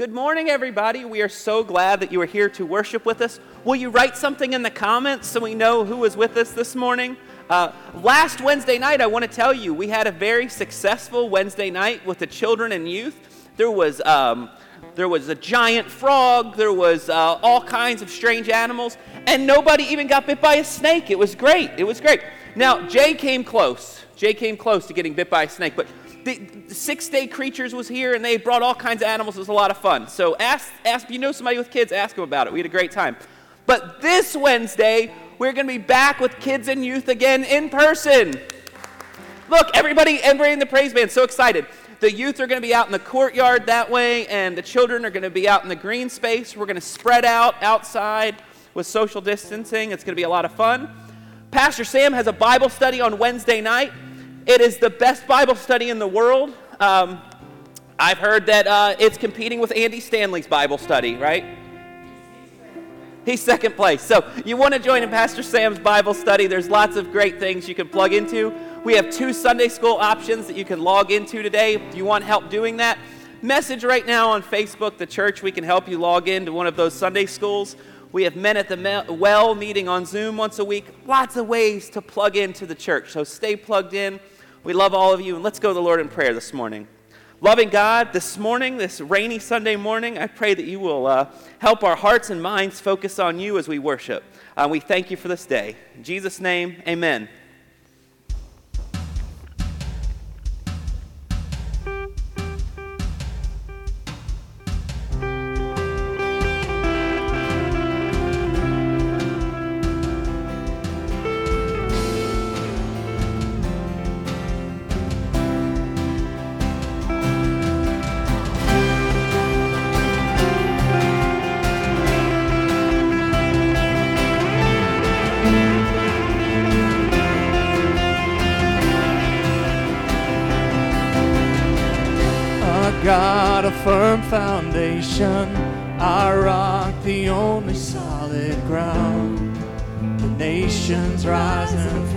Good morning, everybody. We are so glad that you are here to worship with us. Will you write something in the comments so we know who was with us this morning? Uh, last Wednesday night, I want to tell you, we had a very successful Wednesday night with the children and youth. There was, um, there was a giant frog, there was uh, all kinds of strange animals, and nobody even got bit by a snake. It was great. It was great. Now, Jay came close. Jay came close to getting bit by a snake, but the, six day creatures was here and they brought all kinds of animals. It was a lot of fun. So ask, ask, if you know somebody with kids, ask them about it. We had a great time. But this Wednesday, we're going to be back with kids and youth again in person. Look, everybody, everybody in the praise band, so excited. The youth are going to be out in the courtyard that way, and the children are going to be out in the green space. We're going to spread out outside with social distancing. It's going to be a lot of fun. Pastor Sam has a Bible study on Wednesday night. It is the best Bible study in the world. Um, I've heard that uh, it's competing with Andy Stanley's Bible study, right? He's second place. So you want to join in Pastor Sam's Bible study. There's lots of great things you can plug into. We have two Sunday school options that you can log into today. If you want help doing that, message right now on Facebook, the church. We can help you log into one of those Sunday schools. We have men at the well meeting on Zoom once a week. Lots of ways to plug into the church. So stay plugged in. We love all of you, and let's go to the Lord in prayer this morning. Loving God, this morning, this rainy Sunday morning, I pray that you will uh, help our hearts and minds focus on you as we worship. Uh, we thank you for this day. In Jesus' name, amen. Our rock, the only solid ground. The nations rise and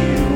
you.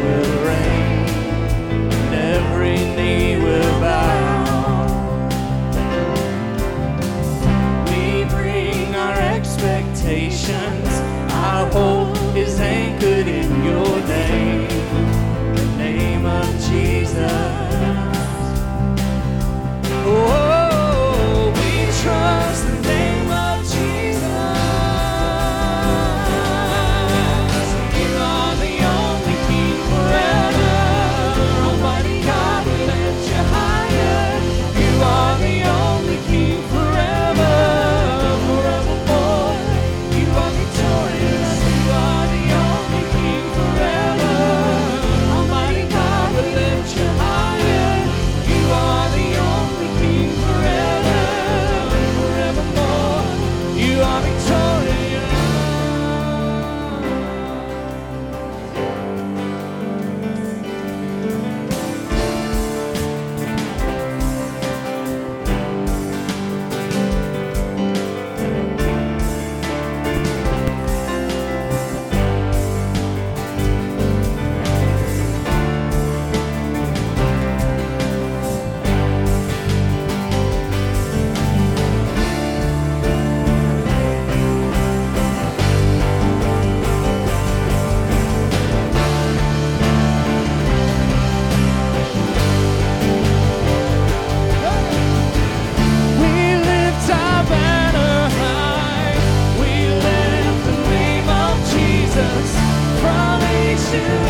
to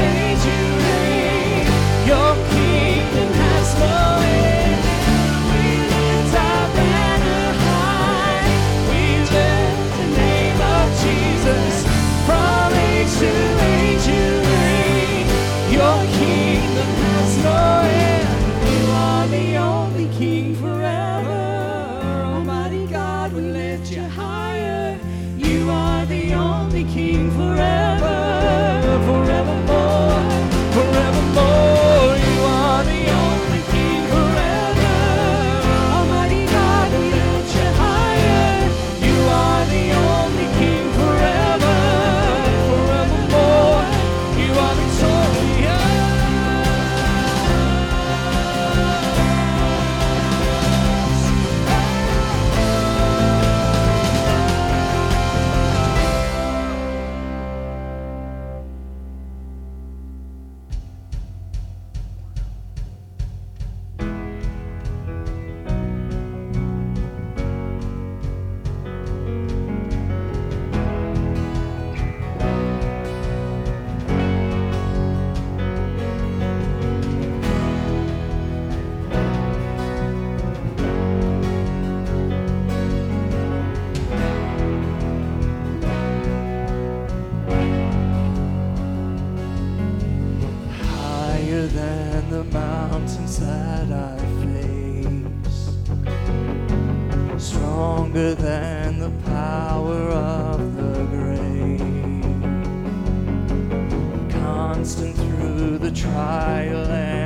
Constant through the trial and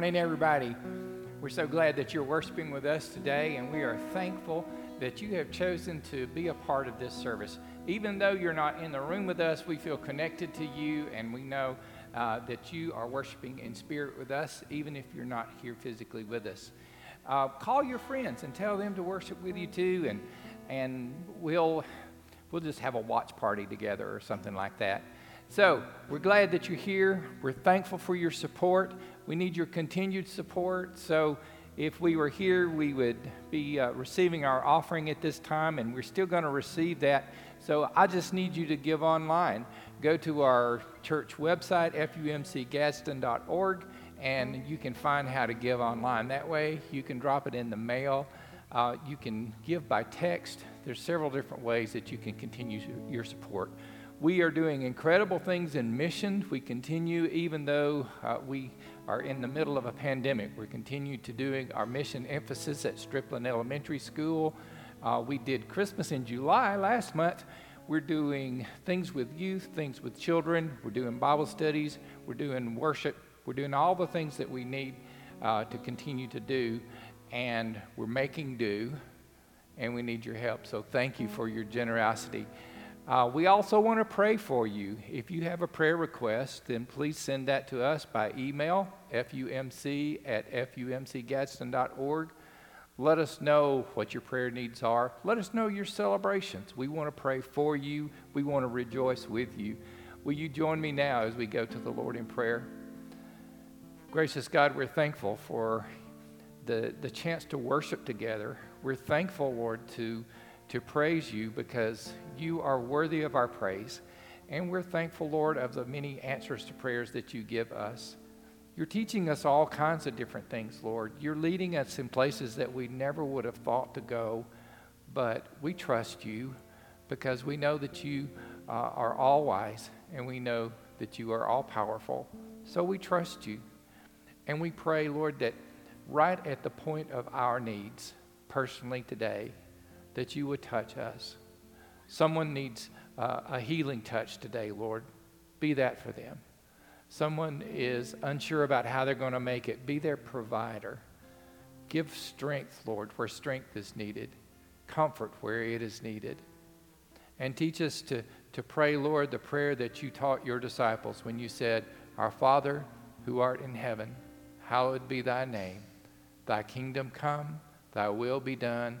morning, everybody. We're so glad that you're worshiping with us today, and we are thankful that you have chosen to be a part of this service. Even though you're not in the room with us, we feel connected to you, and we know uh, that you are worshiping in spirit with us, even if you're not here physically with us. Uh, call your friends and tell them to worship with you too, and and we'll we'll just have a watch party together or something like that. So we're glad that you're here. We're thankful for your support. We need your continued support. So if we were here, we would be uh, receiving our offering at this time, and we're still going to receive that. So I just need you to give online. Go to our church website, fumcgadsden.org, and you can find how to give online. That way, you can drop it in the mail. Uh, you can give by text. There's several different ways that you can continue your support. We are doing incredible things in mission. We continue, even though uh, we are in the middle of a pandemic. We continue to doing our mission emphasis at Strickland Elementary School. Uh, we did Christmas in July last month. We're doing things with youth, things with children. We're doing Bible studies. We're doing worship. We're doing all the things that we need uh, to continue to do. And we're making do, and we need your help. So thank you for your generosity. Uh, we also want to pray for you. If you have a prayer request, then please send that to us by email, fumc at fumcgadsden.org. Let us know what your prayer needs are. Let us know your celebrations. We want to pray for you. We want to rejoice with you. Will you join me now as we go to the Lord in prayer? Gracious God, we're thankful for the, the chance to worship together. We're thankful, Lord, to, to praise you because you are worthy of our praise. And we're thankful, Lord, of the many answers to prayers that you give us. You're teaching us all kinds of different things, Lord. You're leading us in places that we never would have thought to go, but we trust you because we know that you uh, are all wise and we know that you are all powerful. So we trust you. And we pray, Lord, that right at the point of our needs, personally today, that you would touch us. Someone needs uh, a healing touch today, Lord. Be that for them. Someone is unsure about how they're going to make it. Be their provider. Give strength, Lord, where strength is needed, comfort where it is needed. And teach us to, to pray, Lord, the prayer that you taught your disciples when you said, Our Father who art in heaven, hallowed be thy name. Thy kingdom come, thy will be done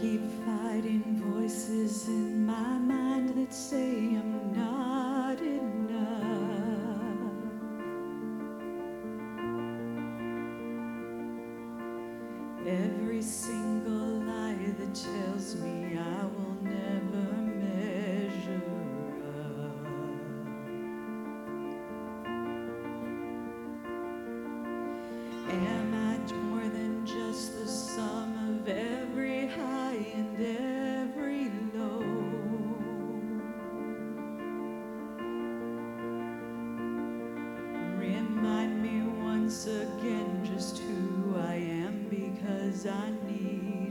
Keep fighting voices in my mind that say I'm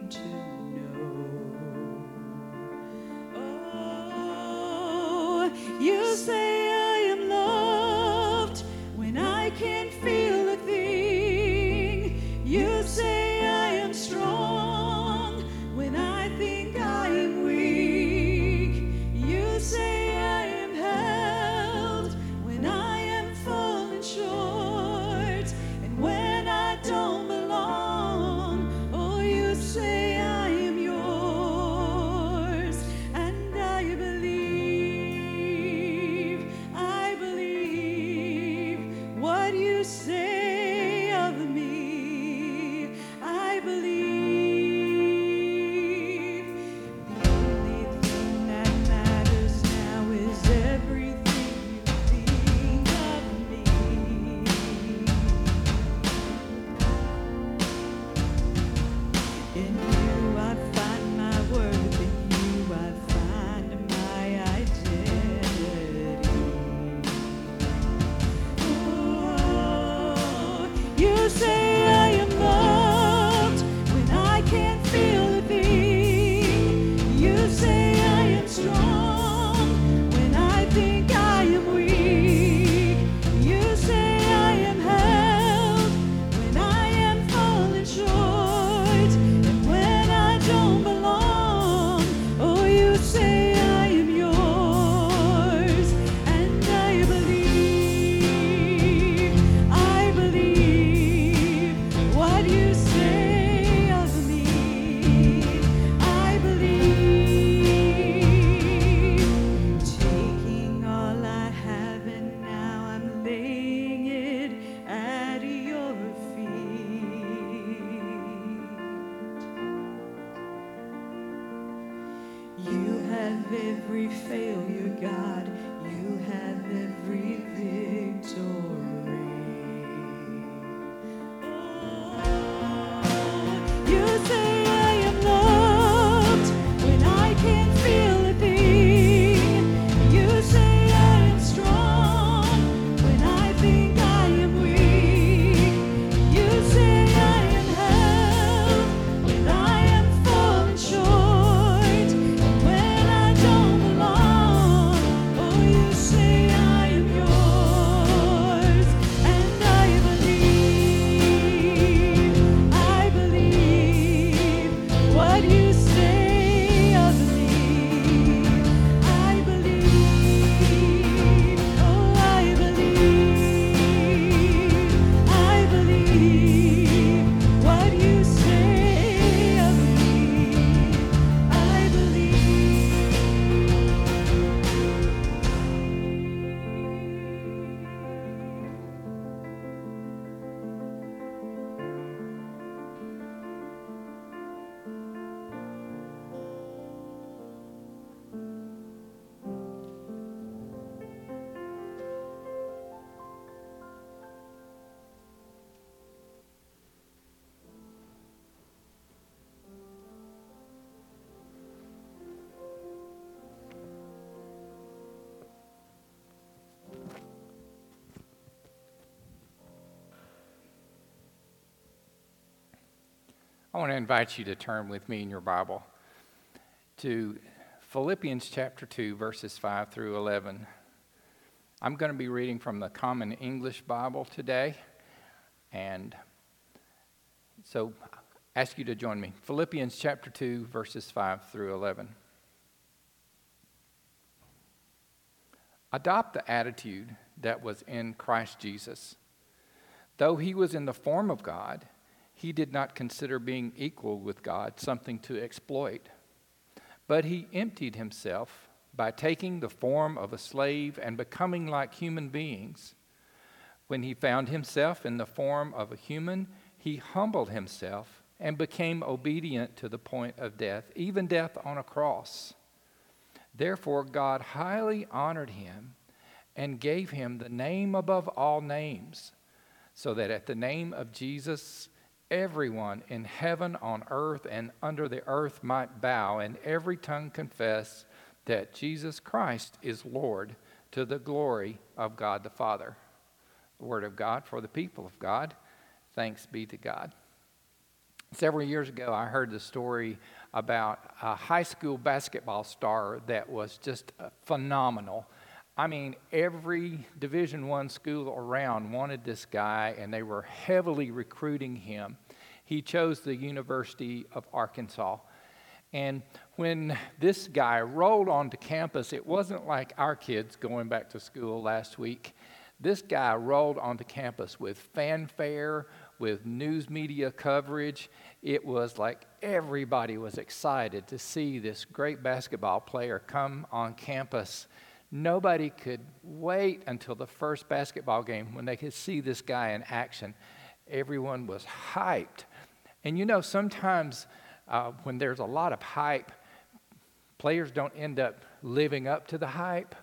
to want to invite you to turn with me in your Bible to Philippians chapter 2, verses 5 through 11. I'm going to be reading from the Common English Bible today. And so I ask you to join me. Philippians chapter 2, verses 5 through 11. Adopt the attitude that was in Christ Jesus. Though he was in the form of God, he did not consider being equal with God something to exploit. But he emptied himself by taking the form of a slave and becoming like human beings. When he found himself in the form of a human, he humbled himself and became obedient to the point of death, even death on a cross. Therefore, God highly honored him and gave him the name above all names, so that at the name of Jesus, everyone in heaven, on earth, and under the earth might bow, and every tongue confess that Jesus Christ is Lord to the glory of God the Father. The Word of God for the people of God. Thanks be to God. Several years ago, I heard the story about a high school basketball star that was just uh, phenomenal. I mean, every Division One school around wanted this guy, and they were heavily recruiting him. He chose the University of Arkansas. And when this guy rolled onto campus, it wasn't like our kids going back to school last week. This guy rolled onto campus with fanfare, with news media coverage. It was like everybody was excited to see this great basketball player come on campus Nobody could wait until the first basketball game when they could see this guy in action. Everyone was hyped. And you know, sometimes uh, when there's a lot of hype, players don't end up living up to the hype.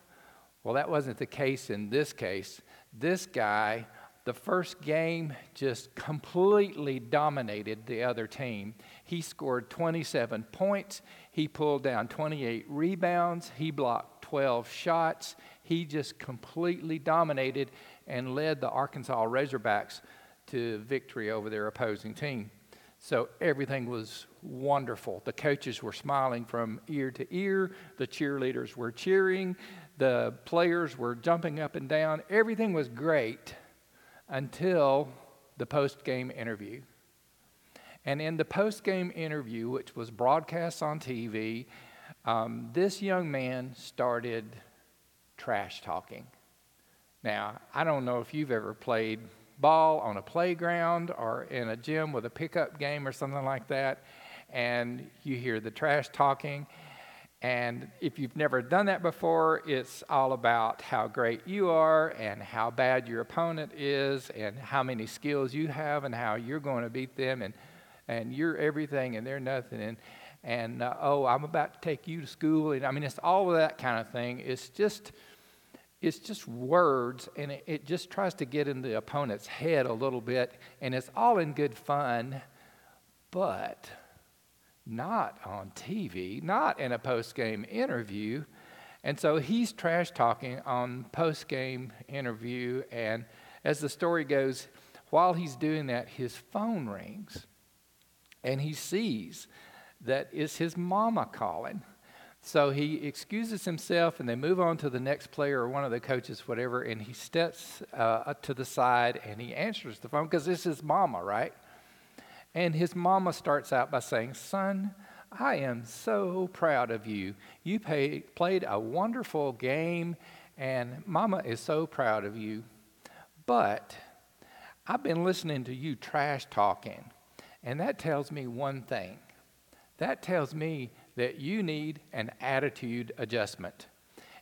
Well, that wasn't the case in this case. This guy, the first game, just completely dominated the other team. He scored 27 points, he pulled down 28 rebounds, he blocked 12 shots. He just completely dominated and led the Arkansas Razorbacks to victory over their opposing team. So everything was wonderful. The coaches were smiling from ear to ear, the cheerleaders were cheering, the players were jumping up and down. Everything was great until the post game interview. And in the post game interview, which was broadcast on TV, um, this young man started trash talking. Now, I don't know if you've ever played ball on a playground or in a gym with a pickup game or something like that, and you hear the trash talking. And if you've never done that before, it's all about how great you are and how bad your opponent is and how many skills you have and how you're going to beat them and, and you're everything and they're nothing. And, and uh, oh, I'm about to take you to school. And I mean, it's all of that kind of thing. It's just, it's just words, and it, it just tries to get in the opponent's head a little bit, and it's all in good fun, but not on TV, not in a post game interview. And so he's trash talking on post game interview, and as the story goes, while he's doing that, his phone rings, and he sees that is his mama calling. So he excuses himself and they move on to the next player or one of the coaches, whatever, and he steps uh, to the side and he answers the phone because this is mama, right? And his mama starts out by saying, Son, I am so proud of you. You pay, played a wonderful game, and mama is so proud of you. But I've been listening to you trash talking, and that tells me one thing that tells me that you need an attitude adjustment.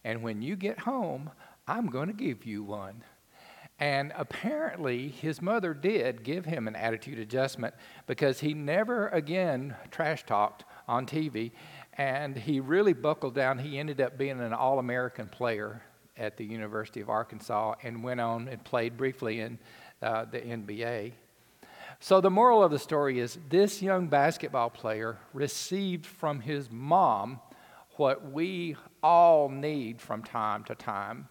And when you get home, I'm going to give you one. And apparently, his mother did give him an attitude adjustment because he never again trash talked on TV. And he really buckled down. He ended up being an All American player at the University of Arkansas and went on and played briefly in uh, the NBA. So, the moral of the story is this young basketball player received from his mom what we all need from time to time,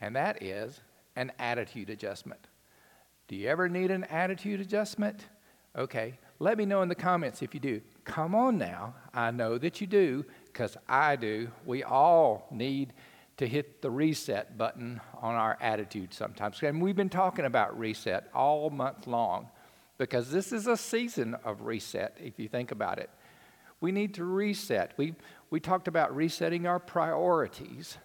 and that is an attitude adjustment. Do you ever need an attitude adjustment? Okay, let me know in the comments if you do. Come on now. I know that you do because I do. We all need to hit the reset button on our attitude sometimes. And we've been talking about reset all month long because this is a season of reset, if you think about it. We need to reset. We, we talked about resetting our priorities.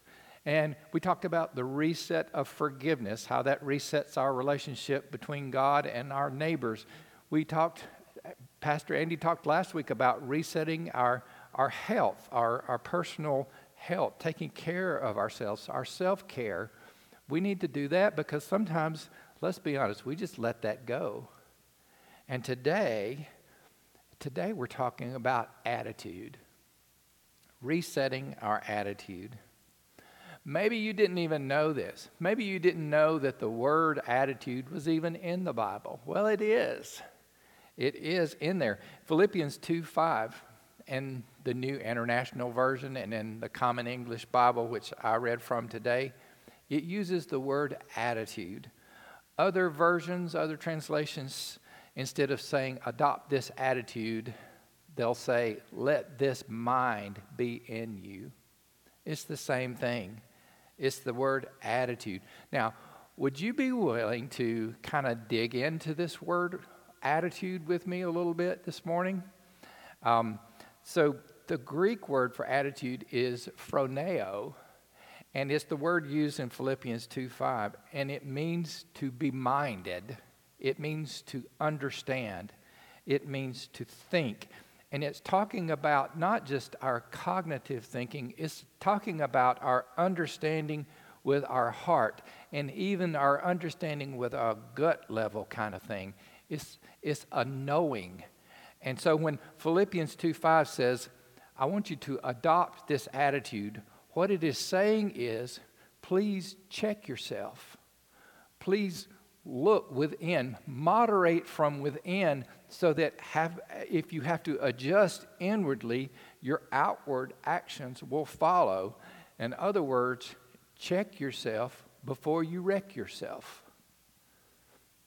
And we talked about the reset of forgiveness, how that resets our relationship between God and our neighbors. We talked, Pastor Andy talked last week about resetting our, our health, our, our personal health, taking care of ourselves, our self care. We need to do that because sometimes, let's be honest, we just let that go. And today, today we're talking about attitude, resetting our attitude. Maybe you didn't even know this. Maybe you didn't know that the word attitude was even in the Bible. Well, it is. It is in there. Philippians 2 5 in the New International Version and in the Common English Bible, which I read from today, it uses the word attitude. Other versions, other translations, instead of saying adopt this attitude, they'll say let this mind be in you. It's the same thing. It's the word attitude. Now, would you be willing to kind of dig into this word attitude with me a little bit this morning? Um, so, the Greek word for attitude is phroneo, and it's the word used in Philippians 2 5, and it means to be minded, it means to understand, it means to think. And it's talking about not just our cognitive thinking, it's talking about our understanding with our heart and even our understanding with a gut level kind of thing. It's, it's a knowing. And so when Philippians 2 5 says, I want you to adopt this attitude, what it is saying is, please check yourself. Please look within, moderate from within, so that have, if you have to adjust inwardly, your outward actions will follow. In other words, check yourself before you wreck yourself.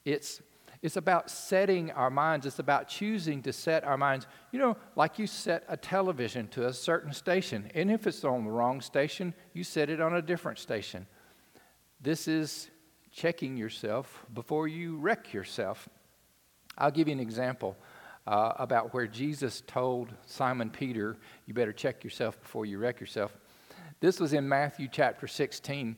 It's, it's about setting our minds, it's about choosing to set our minds. You know, like you set a television to a certain station, and if it's on the wrong station, you set it on a different station. This is checking yourself before you wreck yourself. I'll give you an example uh, about where Jesus told Simon Peter, You better check yourself before you wreck yourself. This was in Matthew chapter 16.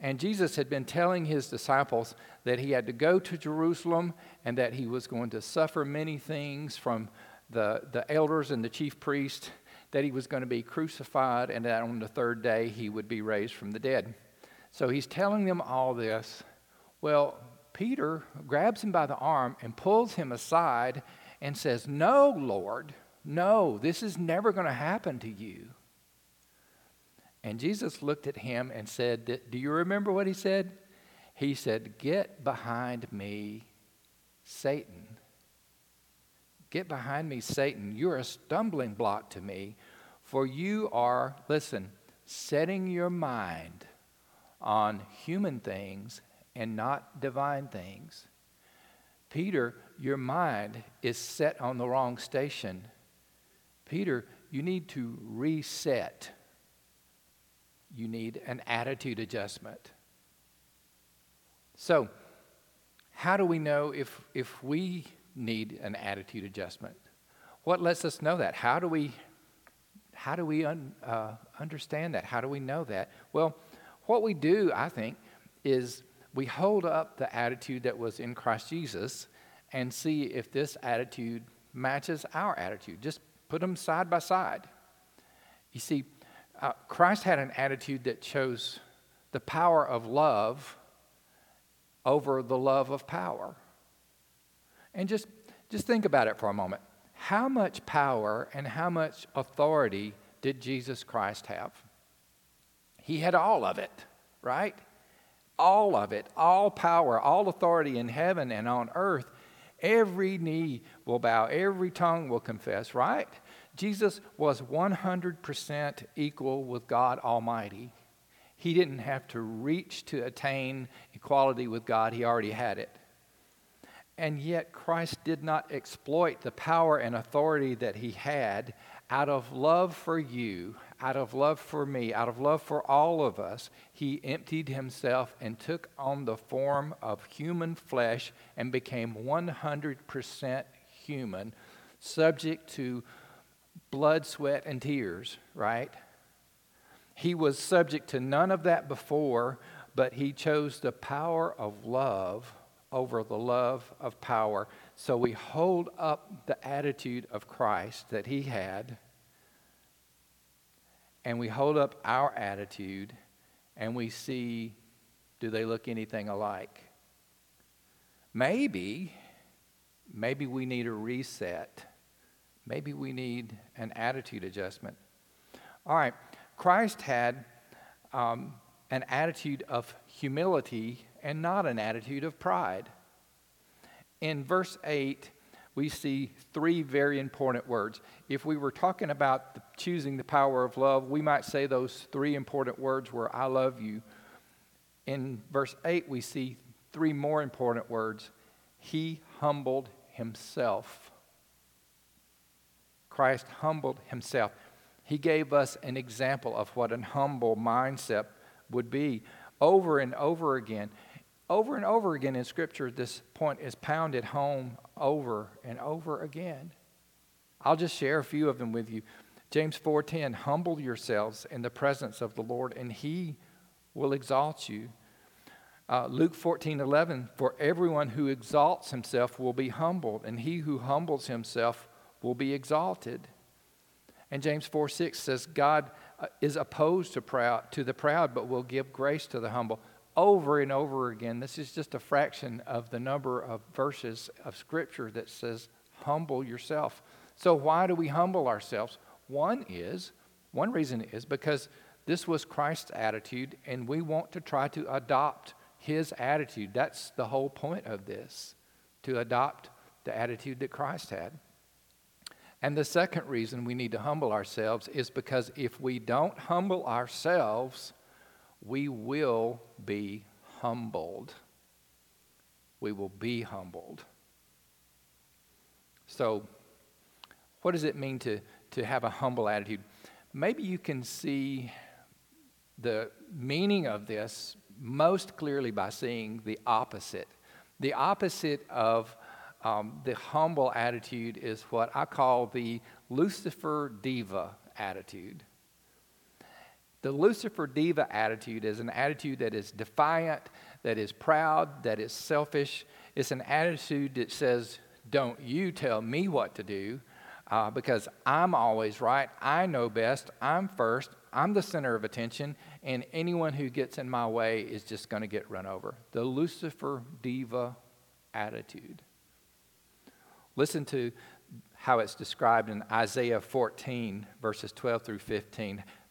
And Jesus had been telling his disciples that he had to go to Jerusalem and that he was going to suffer many things from the, the elders and the chief priests, that he was going to be crucified, and that on the third day he would be raised from the dead. So he's telling them all this. Well, Peter grabs him by the arm and pulls him aside and says, No, Lord, no, this is never going to happen to you. And Jesus looked at him and said, Do you remember what he said? He said, Get behind me, Satan. Get behind me, Satan. You're a stumbling block to me, for you are, listen, setting your mind on human things and not divine things. Peter, your mind is set on the wrong station. Peter, you need to reset. You need an attitude adjustment. So, how do we know if, if we need an attitude adjustment? What lets us know that? How do we, how do we un, uh, understand that? How do we know that? Well, what we do, I think, is we hold up the attitude that was in Christ Jesus and see if this attitude matches our attitude. Just put them side by side. You see, uh, Christ had an attitude that chose the power of love over the love of power. And just, just think about it for a moment. How much power and how much authority did Jesus Christ have? He had all of it, right? All of it, all power, all authority in heaven and on earth, every knee will bow, every tongue will confess, right? Jesus was 100% equal with God Almighty. He didn't have to reach to attain equality with God, he already had it. And yet, Christ did not exploit the power and authority that he had out of love for you, out of love for me, out of love for all of us. He emptied himself and took on the form of human flesh and became 100% human, subject to blood, sweat, and tears, right? He was subject to none of that before, but he chose the power of love over the love of power. So we hold up the attitude of Christ that he had, and we hold up our attitude, and we see do they look anything alike? Maybe, maybe we need a reset. Maybe we need an attitude adjustment. All right, Christ had um, an attitude of humility and not an attitude of pride. In verse 8, we see three very important words. If we were talking about the, choosing the power of love, we might say those three important words were, I love you. In verse 8, we see three more important words He humbled Himself. Christ humbled himself. He gave us an example of what an humble mindset would be over and over again. Over and over again in Scripture, this point is pounded home over and over again. I'll just share a few of them with you. James 4:10 Humble yourselves in the presence of the Lord and he will exalt you. Uh, Luke 14:11 For everyone who exalts himself will be humbled and he who humbles himself will be exalted. And James 4 6 says, God uh, is opposed to, proud, to the proud, but will give grace to the humble. Over and over again, this is just a fraction of the number of verses of Scripture that says, humble yourself. So, why do we humble ourselves? One is, one reason is because this was Christ's attitude, and we want to try to adopt his attitude. That's the whole point of this, to adopt the attitude that Christ had. And the second reason we need to humble ourselves is because if we don't humble ourselves, we will be humbled. We will be humbled. So, what does it mean to, to have a humble attitude? Maybe you can see the meaning of this most clearly by seeing the opposite. The opposite of um, the humble attitude is what I call the Lucifer diva attitude. The Lucifer diva attitude is an attitude that is defiant, that is proud, that is selfish. It's an attitude that says, Don't you tell me what to do uh, because I'm always right. I know best. I'm first. I'm the center of attention, and anyone who gets in my way is just going to get run over. The Lucifer diva attitude. Listen to how it's described in Isaiah 14, verses 12 through 15.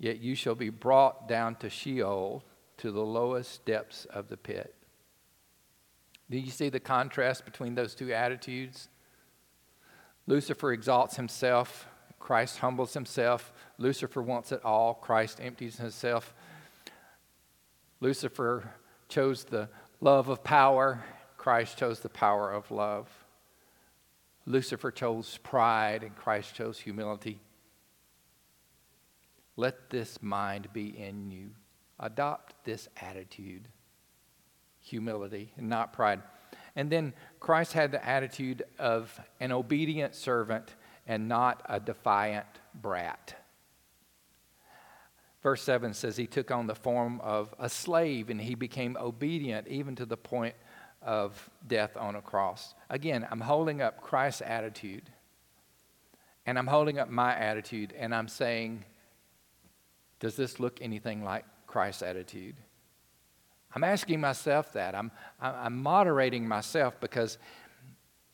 Yet you shall be brought down to Sheol, to the lowest depths of the pit. Do you see the contrast between those two attitudes? Lucifer exalts himself, Christ humbles himself. Lucifer wants it all, Christ empties himself. Lucifer chose the love of power, Christ chose the power of love. Lucifer chose pride and Christ chose humility. Let this mind be in you. Adopt this attitude humility and not pride. And then Christ had the attitude of an obedient servant and not a defiant brat. Verse 7 says he took on the form of a slave and he became obedient even to the point of death on a cross. Again, I'm holding up Christ's attitude, and I'm holding up my attitude, and I'm saying, does this look anything like Christ's attitude? I'm asking myself that. I'm, I'm moderating myself because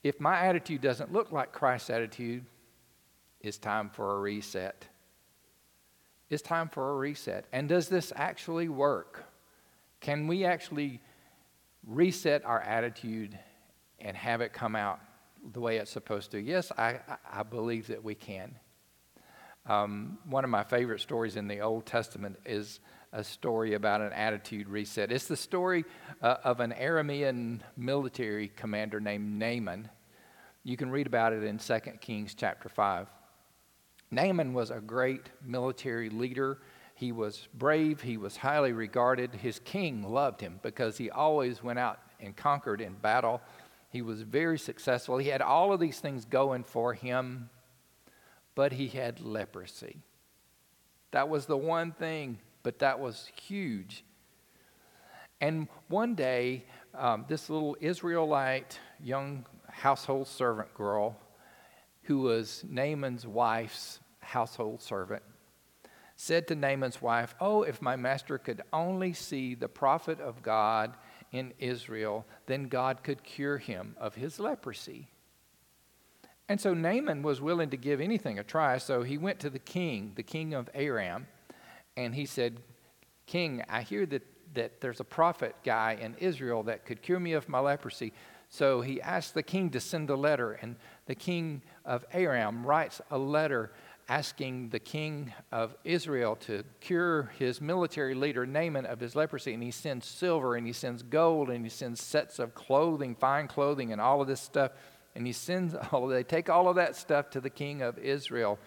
if my attitude doesn't look like Christ's attitude, it's time for a reset. It's time for a reset. And does this actually work? Can we actually reset our attitude and have it come out the way it's supposed to? Yes, I, I believe that we can. Um, one of my favorite stories in the Old Testament is a story about an attitude reset. It's the story uh, of an Aramean military commander named Naaman. You can read about it in 2 Kings chapter 5. Naaman was a great military leader. He was brave, he was highly regarded. His king loved him because he always went out and conquered in battle. He was very successful. He had all of these things going for him, but he had leprosy. That was the one thing, but that was huge. And one day, um, this little Israelite young household servant girl who was Naaman's wife's household servant, said to Naaman's wife, Oh, if my master could only see the prophet of God in Israel, then God could cure him of his leprosy. And so Naaman was willing to give anything a try, so he went to the king, the king of Aram, and he said, King, I hear that, that there's a prophet guy in Israel that could cure me of my leprosy. So he asked the king to send a letter, and the king of Aram writes a letter asking the king of Israel to cure his military leader Naaman of his leprosy. And he sends silver and he sends gold and he sends sets of clothing, fine clothing, and all of this stuff. And he sends all they take all of that stuff to the king of Israel.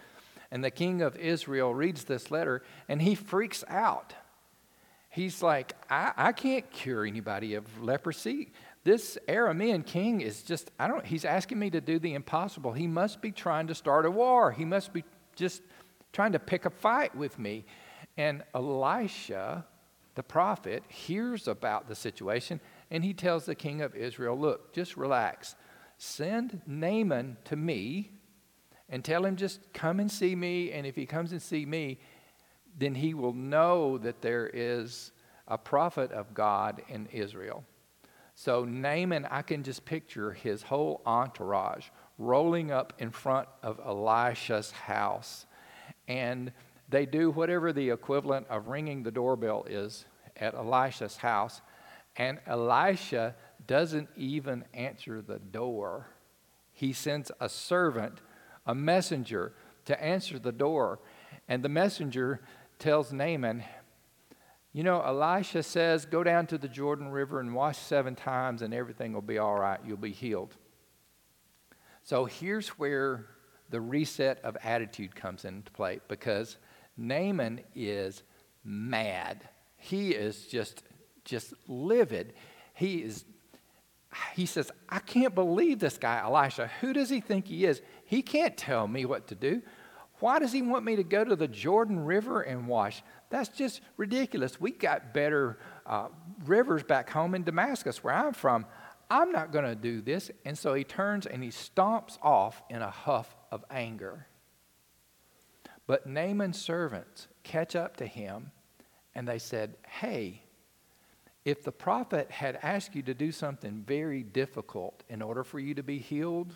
And the king of Israel reads this letter and he freaks out. He's like, I, I can't cure anybody of leprosy this Aramean king is just, I don't, he's asking me to do the impossible. He must be trying to start a war. He must be just trying to pick a fight with me. And Elisha, the prophet, hears about the situation and he tells the king of Israel, Look, just relax. Send Naaman to me and tell him just come and see me. And if he comes and see me, then he will know that there is a prophet of God in Israel. So Naaman, I can just picture his whole entourage rolling up in front of Elisha's house. And they do whatever the equivalent of ringing the doorbell is at Elisha's house. And Elisha doesn't even answer the door. He sends a servant, a messenger, to answer the door. And the messenger tells Naaman, you know, Elisha says, Go down to the Jordan River and wash seven times, and everything will be all right. You'll be healed. So here's where the reset of attitude comes into play because Naaman is mad. He is just, just livid. He is he says, I can't believe this guy, Elisha. Who does he think he is? He can't tell me what to do. Why does he want me to go to the Jordan River and wash? That's just ridiculous. We got better uh, rivers back home in Damascus, where I'm from. I'm not going to do this. And so he turns and he stomps off in a huff of anger. But Naaman's servants catch up to him and they said, Hey, if the prophet had asked you to do something very difficult in order for you to be healed,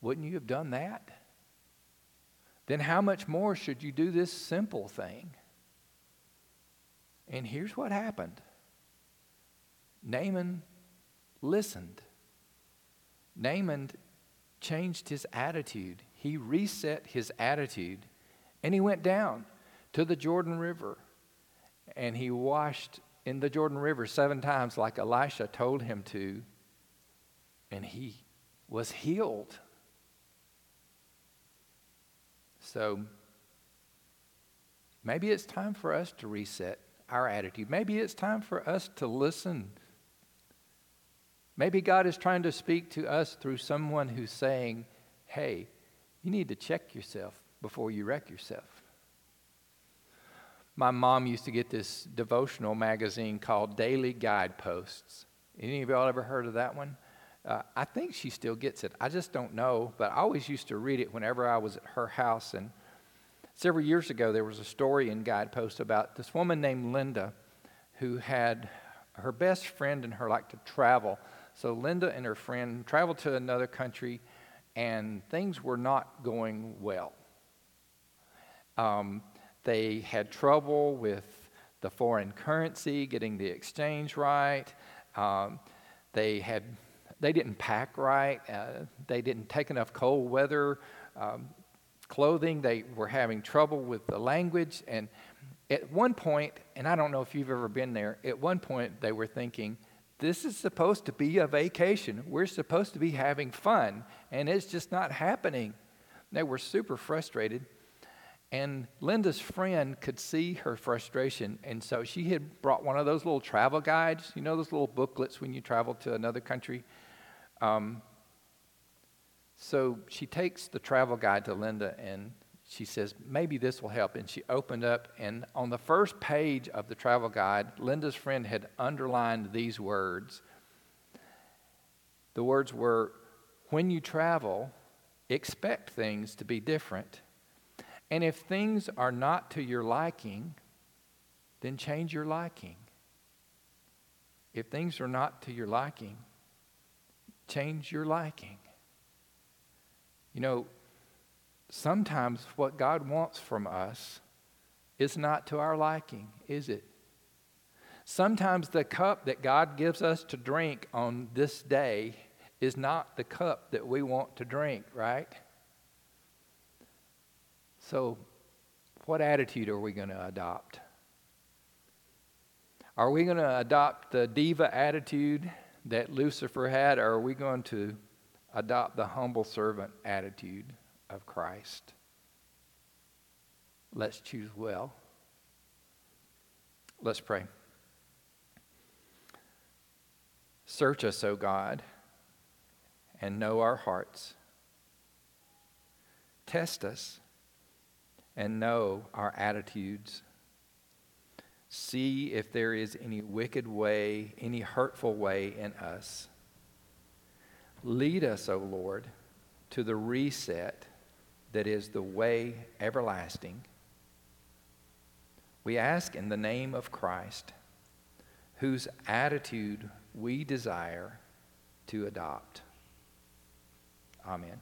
wouldn't you have done that? then how much more should you do this simple thing? And here's what happened Naaman listened. Naaman changed his attitude. He reset his attitude and he went down to the Jordan River and he washed in the Jordan River seven times, like Elisha told him to, and he was healed. So maybe it's time for us to reset our attitude. Maybe it's time for us to listen. Maybe God is trying to speak to us through someone who's saying, hey, you need to check yourself before you wreck yourself. My mom used to get this devotional magazine called Daily Guideposts. Any of y'all ever heard of that one? Uh, I think she still gets it. I just don't know, but I always used to read it whenever I was at her house. And several years ago, there was a story in Guidepost about this woman named Linda who had her best friend and her like to travel So Linda and her friend traveled to another country, and things were not going well. Um, they had trouble with the foreign currency, getting the exchange right. Um, they had they didn't pack right. Uh, they didn't take enough cold weather um, clothing. They were having trouble with the language. And at one point, and I don't know if you've ever been there, at one point they were thinking, this is supposed to be a vacation. We're supposed to be having fun, and it's just not happening. They were super frustrated. And Linda's friend could see her frustration, and so she had brought one of those little travel guides. You know those little booklets when you travel to another country? Um, so she takes the travel guide to Linda and she says, maybe this will help. And she opened up, and on the first page of the travel guide, Linda's friend had underlined these words. The words were, When you travel, expect things to be different and if things are not to your liking, then change your liking. If things are not to your liking, change your liking. You know, sometimes what God wants from us is not to our liking, is it? Sometimes the cup that God gives us to drink on this day is not the cup that we want to drink, right? So, what attitude are we going to adopt? Are we going to adopt the diva attitude that Lucifer had, or are we going to adopt the humble servant attitude of Christ? Let's choose well. Let's pray. Search us, O God, and know our hearts. Test us and know our attitudes. See if there is any wicked way, any hurtful way in us. Lead us, O Lord, to the reset that is the way everlasting. We ask in the name of Christ, whose attitude we desire to adopt. Amen.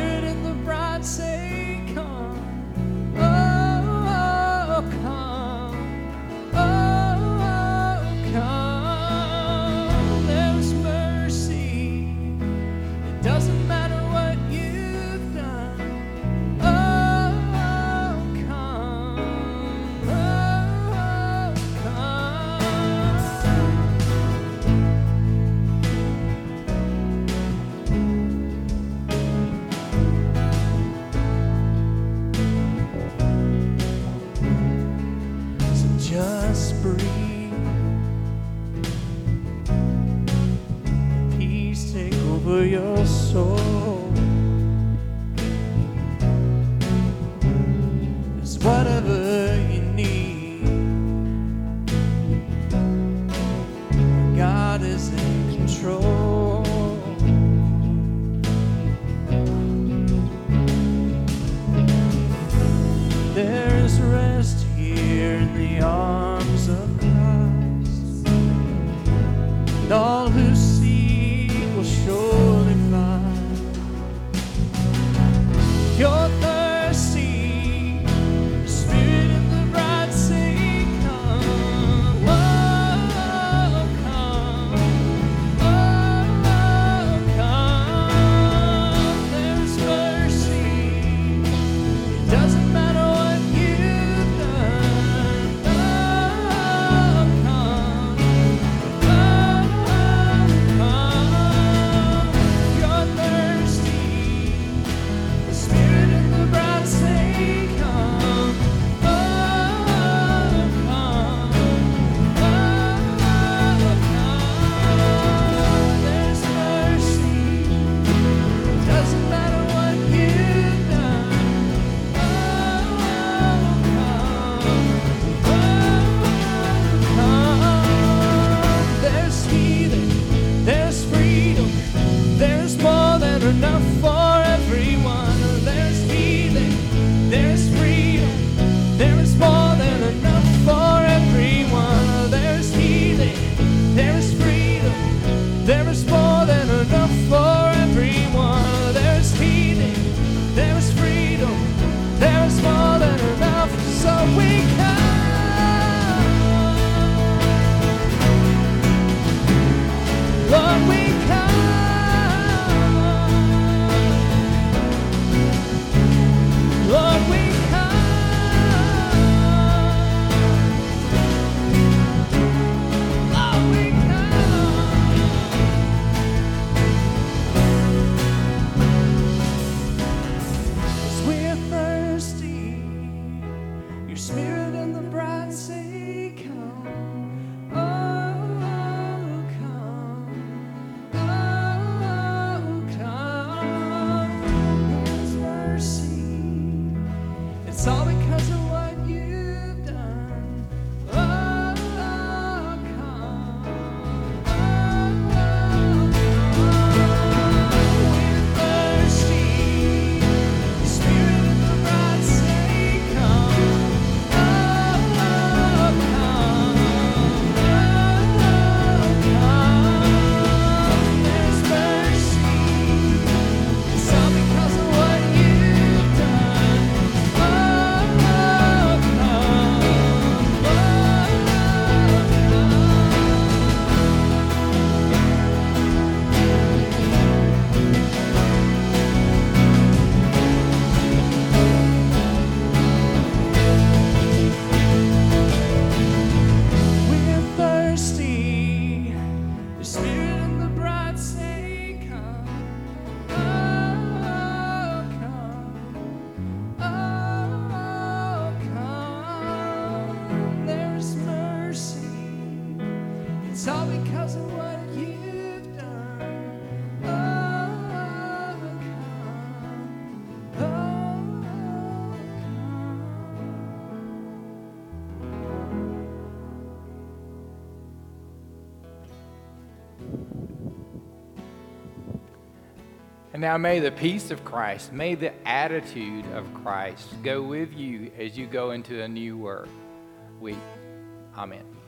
Spirit and the bride say, And now may the peace of Christ, may the attitude of Christ go with you as you go into a new work We, Amen.